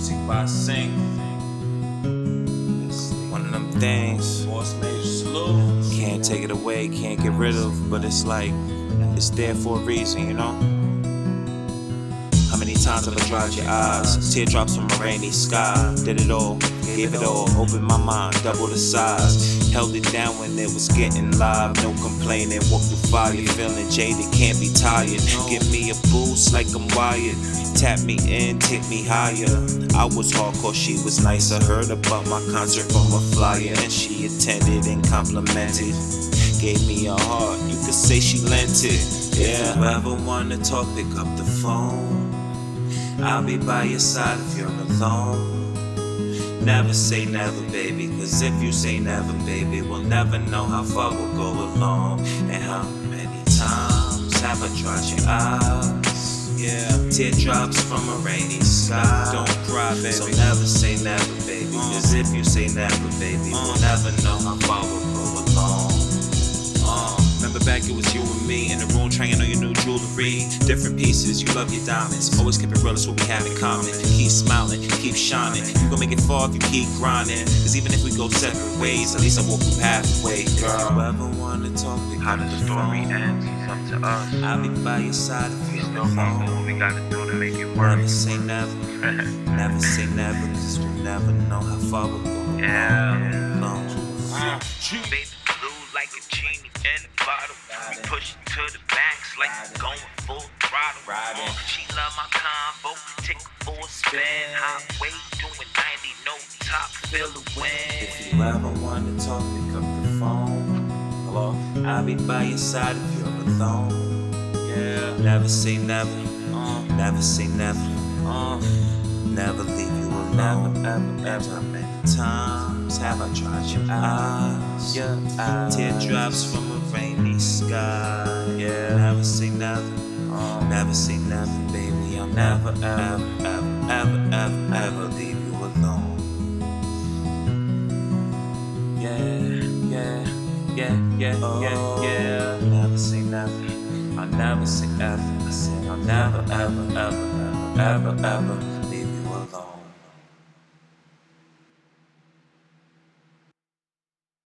music by Sing. One of them things can't take it away, can't get rid of, but it's like it's there for a reason, you know. Many times have I dried your eyes? Teardrops from a rainy sky. Did it all, gave it all, opened my mind, double the size. Held it down when it was getting live, no complaining. Walk through fire, feeling jaded, can't be tired. Give me a boost like I'm wired. Tap me in, take me higher. I was hardcore, she was nice. I heard about my concert from a flyer, and she attended and complimented. Gave me a heart, you could say she lent it. Yeah. If you ever wanna talk, pick up the phone. I'll be by your side if you're alone. Never say never, baby, cause if you say never, baby, we'll never know how far we'll go along. And how many times have I tried your eyes? Yeah. Teardrops from a rainy sky. Don't cry, baby. So never say never, baby. Cause if you say never, baby, Uh. we'll never know how far we'll go along. Remember back it was you and me in the room trying on your new jewelry. Different pieces, you love your diamonds. Always keep it real, that's what we have in common. Keep smiling, keep shining. You gon' make it far if you keep grinding. Cause even if we go separate ways, at least I walk you halfway, If you girl. ever wanna talk, pick How did the the story phone. end? It's up to us. I'll be by your side if We you're still gonna what we gotta do to make it work. Never say never, never say never, cause we'll never know how far we'll go Yeah. Baby blue like a genie in a bottle. We push it to the max like we going full throttle. Riding. She love my convo. Take her for a spin. Highway doing 90, no top. Feel the If you ever wanna talk, pick up the phone. Hello? I'll be by your side if you're alone. Yeah. Never say never, Uh, never say never, uh, never leave you alone. Never, ever, ever. How many have I tried your eyes? yeah. Teardrops from a rainy sky. Yeah. Never say never, Uh, never say never, baby. I'll never, ever, ever, ever, ever, ever leave you alone. yeah, yeah, yeah, yeah, Oh, yeah, yeah. Never say never. I'll never say ever. I said I'll never, ever, ever, ever, ever, ever